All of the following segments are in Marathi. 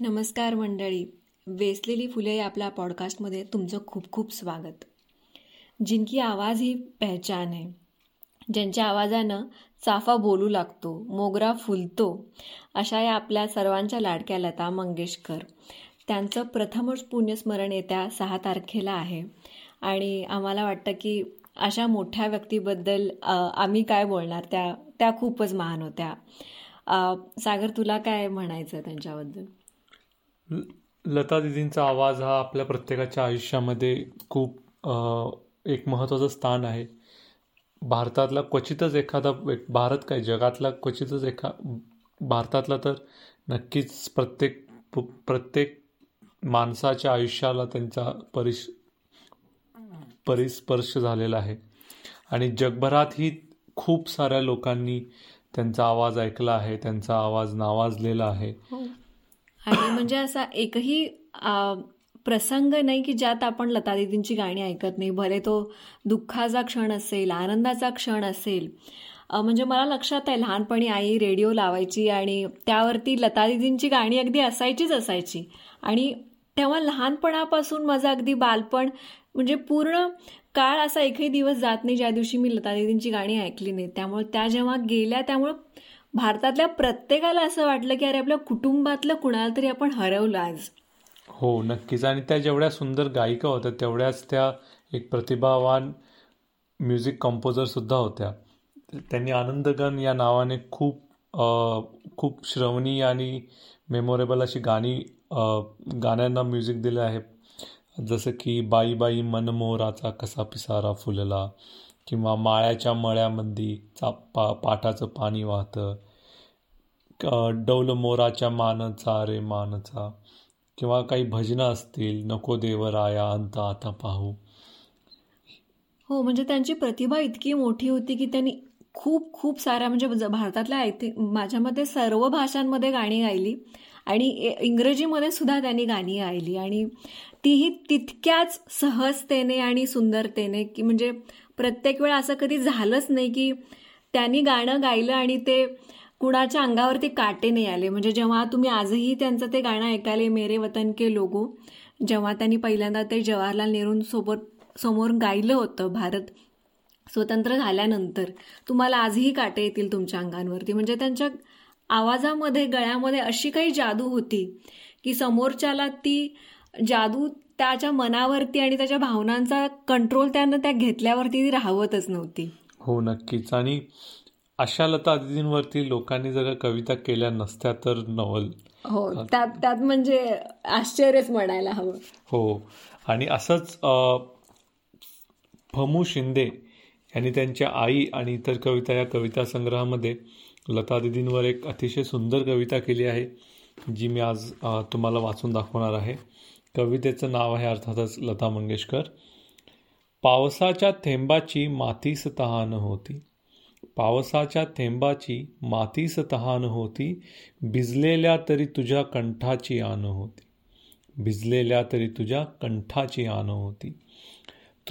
नमस्कार मंडळी. वेसलेली फुले या आपल्या पॉडकास्टमध्ये तुमचं खूप खूप स्वागत. जिनकी आवाज ही पहचान आहे. ज्यांच्या आवाजानं चाफा बोलू लागतो मोगरा फुलतो अशा या आपल्या सर्वांच्या लाडक्या लता मंगेशकर. त्यांचं प्रथमच पुण्यस्मरण येत्या सहा तारखेला आहे. आणि आम्हाला वाटतं की अशा मोठ्या व्यक्तीबद्दल आम्ही काय बोलणार त्या त्या खूपच महान होत्या. सागर तुला काय म्हणायचं त्यांच्याबद्दल? लता दिदींचा आवाज हा आपल्या प्रत्येकाच्या आयुष्यामध्ये खूप एक महत्त्वाचं स्थान आहे. भारतातला क्वचितच एखादा भारत काय जगातला क्वचितच एखा भारतातला तर नक्कीच प्रत्येक प्रत्येक माणसाच्या आयुष्याला त्यांचा परिश परिस्पर्श झालेला आहे. आणि जगभरातही खूप साऱ्या लोकांनी त्यांचा आवाज ऐकला आहे त्यांचा आवाज नावाजलेला आहे. हो. आणि म्हणजे असा एकही प्रसंग नाही की ज्यात आपण लता दीदींची गाणी ऐकत नाही. भले तो दुःखाचा क्षण असेल आनंदाचा क्षण असेल. म्हणजे मला लक्षात आहे लहानपणी आई रेडिओ लावायची आणि त्यावरती लता दीदींची गाणी अगदी असायचीच असायची. आणि तेव्हा लहानपणापासून माझं अगदी बालपण म्हणजे पूर्ण काळ असा एकही दिवस जात नाही ज्या दिवशी मी लता दीदींची गाणी ऐकली नाही त्यामुळे त्या जेव्हा गेल्या त्यामुळं भारतातल्या प्रत्येकाला असं वाटलं की अरे आपल्या कुटुंबातलं कुणाला तरी आपण हरवलं आज. हो नक्कीच. आणि त्या जेवढ्या सुंदर गायिका होत्या तेवढ्याच त्या एक प्रतिभावान म्युझिक कंपोजर सुद्धा होत्या. त्यांनी आनंदगण या नावाने खूप खूप श्रवणीय आणि मेमोरेबल अशी गाणी गाण्यांना म्युझिक दिलं आहे. जसं की बाई बाई मनमोराचा कसा पिसारा फुलला. किंवा माळ्याच्या मळ्यामध्ये चा पा पाटाचं पाणी वाहतं. क- डौल मोराच्या मानचा रे मानचा. किंवा काही भजनं असतील नको देवराया अंत आता पाहू. हो म्हणजे त्यांची प्रतिभा इतकी मोठी होती की त्यांनी खूप खूप साऱ्या म्हणजे ज- भारतातल्या आय थिंक माझ्या मते सर्व भाषांमध्ये गाणी गायली. आणि ए- इंग्रजीमध्ये सुद्धा त्यांनी गाणी गायली. आणि तीही तितक्याच सहजतेने आणि सुंदरतेने की म्हणजे प्रत्येक वेळा असं कधी झालंच नाही की त्यांनी गाणं गायलं आणि ते कुणाच्या अंगावरती काटे नाही आले. म्हणजे जेव्हा तुम्ही आजही त्यांचं ते गाणं ऐकायले मेरे वतन के लोगो जेव्हा त्यांनी पहिल्यांदा ते जवाहरलाल नेहरूंसोबत समोर गायलं होतं भारत स्वतंत्र झाल्यानंतर तुम्हाला आजही काटे येतील तुमच्या अंगांवरती. म्हणजे त्यांच्या आवाजामध्ये गळ्यामध्ये अशी काही जादू होती की समोरच्याला ती जादू त्याच्या मनावरती आणि त्याच्या भावनांचा कंट्रोल त्यानं त्या घेतल्यावरती ती राहवतच नव्हती. हो नक्कीच. आणि अशा लता दिदींवरती लोकांनी जर कविता केल्या नसत्या तर नवल. हो त्यात त्यात म्हणजे आश्चर्यच म्हणायला हवं. हो आणि असंच फमू शिंदे यांनी त्यांच्या आई आणि इतर कविता या कविता संग्रहामध्ये लता दिदींवर एक अतिशय सुंदर कविता केली आहे जी मी आज तुम्हाला वाचून दाखवणार आहे. कवितेचं नाव आहे अर्थातच लता मंगेशकर. पावसाच्या थेंबाची मातीस तहान होती. पावसाच्या थेंबाची मातीस तहान होती. भिजलेल्या तरी तुझ्या कंठाची आन होती. भिजलेल्या तरी तुझ्या कंठाची आन होती.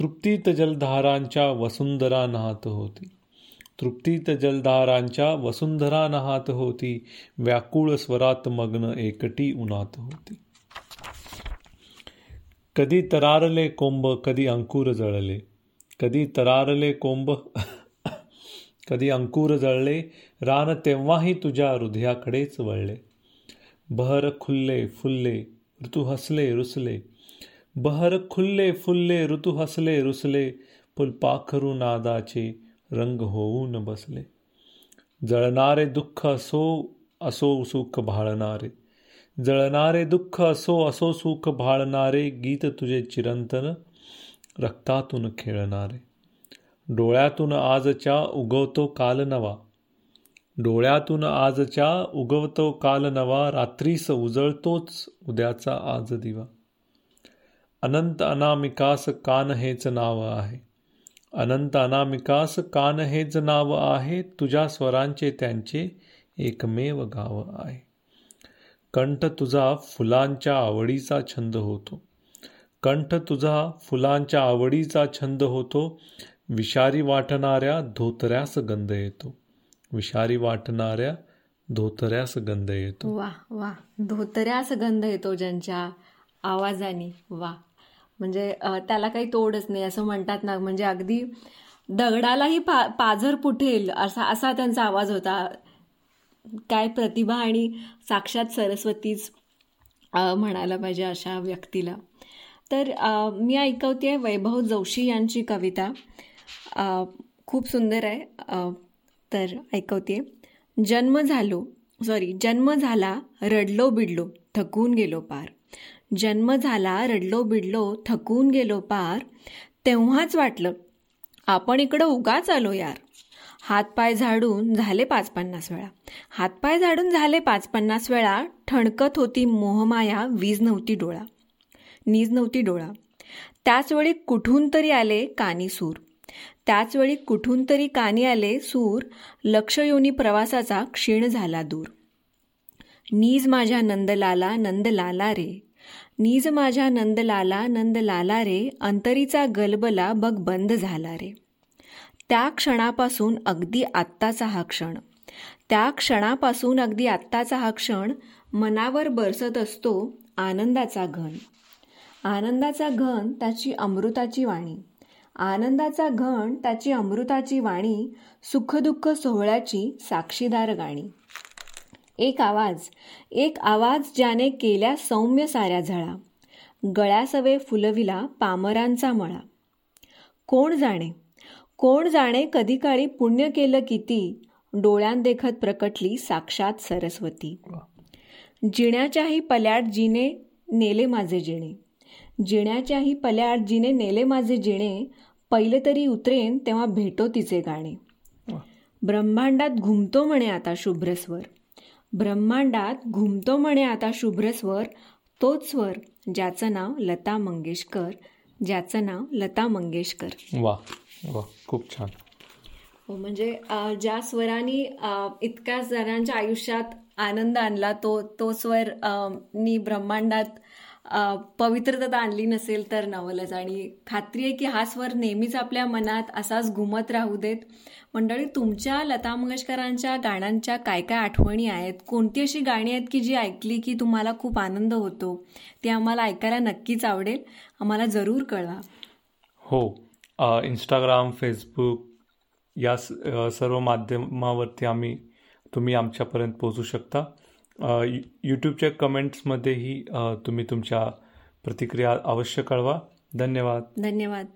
तृप्तीत जलधारांच्या वसुंधरा नाहत होती. तृप्तीत जलधारांच्या वसुंधरा नाहत होती. व्याकुळ स्वरात मग्न एकटी उन्हात होती. कधी तरारले कोंब कधी अंकुर जळले. कधी तरारले कोंब कधी अंकुर जळले. रान तेव्हाही तुझ्या हृदयाकडेच वळले. बहर खुल्ले फुल्ले ऋतू हसले रुसले. बहर खुल्ले फुल्ले ऋतू हसले रुसले. फुलपाखरू नादाचे रंग होऊन बसले. जळणारे दुःख असो असो सुख भाळणारे. जळणारे दुःख असो असो सुख भाळणारे गीत तुझे चिरंतन रक्तातून खेळणारे डोळ्यातून आजच्या उगवतो काल नवा डोळ्यातून आजच्या उगवतो काल नवा रात्रीस उजळतोच उद्याचा आज दिवा. अनंत अनामिकास कान हेच नाव आहे. अनंत अनामिकास कान हेच नाव आहे तुझ्या स्वरांचे त्यांचे एकमेव गाव आहे. कंठ तुझा फुलांच्या आवडीचा छंद होतो. कंठ तुझा फुलांच्या आवडीचा छंद होतो. विषारी वाटणाऱ्या धोतऱ्यास गंध येतो. विषारी वाटणाऱ्या धोतऱ्यास गंध येतो. वा वा. धोतऱ्यास गंध येतो ज्यांच्या आवाजाने. वा. म्हणजे त्याला काही तोडच नाही. असं म्हणतात ना म्हणजे अगदी दगडालाही पा पाझर फुटेल असा असा त्यांचा आवाज होता. काय प्रतिभा आणि साक्षात सरस्वतीच म्हणायला पाहिजे अशा व्यक्तीला. तर मी ऐकवते वैभव जोशी यांची कविता. खूप सुंदर आहे. तर ऐकवते जन्म झालो सॉरी जन्म झाला रडलो बिडलो थकून गेलो पार. जन्म झाला रडलो बिडलो थकून गेलो पार. तेव्हाच वाटलं आपण इकडं उगाच आलो यार. हातपाय झाडून झाले पाच पन्नास वेळा. हातपाय झाडून झाले पाच पन्नास वेळा ठणकत होती मोहमाया वीज नव्हती डोळा. नीज नव्हती डोळा. त्याचवेळी कुठून तरी आले कानी सूर. त्याचवेळी कुठून तरी कानी आले सूर. लक्षयोनी प्रवासाचा क्षीण झाला दूर. नीज माझ्या नंदलाला नंदलाला रे. नीज माझ्या नंदलाला नंदलाला रे. अंतरीचा गलबला बघ बंद झाला रे. त्या क्षणापासून अगदी आत्ताचा हा क्षण. त्या क्षणापासून अगदी आत्ताचा हा क्षण मनावर बरसत असतो आनंदाचा घन. आनंदाचा घन त्याची अमृताची वाणी. आनंदाचा घन त्याची अमृताची वाणी सुखदुःख सोहळ्याची साक्षीदार गाणी. एक आवाज एक आवाज ज्याने केल्या सौम्य साऱ्या झळा. गळ्यासवे फुलविला पामरांचा मळा. कोण जाणे? कोण जाणे कधी काळी पुण्य केलं किती? डोळ्यांदेखत प्रकटली साक्षात सरस्वती. जिण्याच्याही पल्याट जिने नेले माझे जिणे. जिण्याच्याही पल्याट जिने नेले माझे जिणे पहिले तरी उतरेन तेव्हा भेटो तिचे गाणे. ब्रह्मांडात घुमतो म्हणे आता शुभ्रस्वर. ब्रह्मांडात घुमतो म्हणे आता शुभ्रस्वर तोच स्वर ज्याचं नाव लता मंगेशकर ज्याचं नाव लता मंगेशकर. वा वा खूप छान. हो म्हणजे ज्या स्वराने अ, इतक्या जणांच्या आयुष्यात आनंद आणला तो तो स्वर नी ब्रह्मांडात पवित्रता आणली नसेल तर नवलच. आणि खात्री आहे की हा स्वर नेहमीच आपल्या मनात असाच घुमत राहू देत. मंडळी तुमच्या लता मंगेशकरांच्या गाण्यांच्या काय काय आठवणी आहेत? कोणती अशी गाणी आहेत की जी ऐकली की तुम्हाला खूप आनंद होतो? ती आम्हाला ऐकायला नक्कीच आवडेल. आम्हाला जरूर कळवा. हो. इंस्टाग्राम फेसबुक या स- सर्व माध्यमावरती आम्ही तुम्ही आमच्यापर्यंत पोहोचू शकता. यूट्यूबच्या कमेंट्समध्येही तुम्ही तुमच्या प्रतिक्रिया अवश्य कळवा. धन्यवाद. धन्यवाद.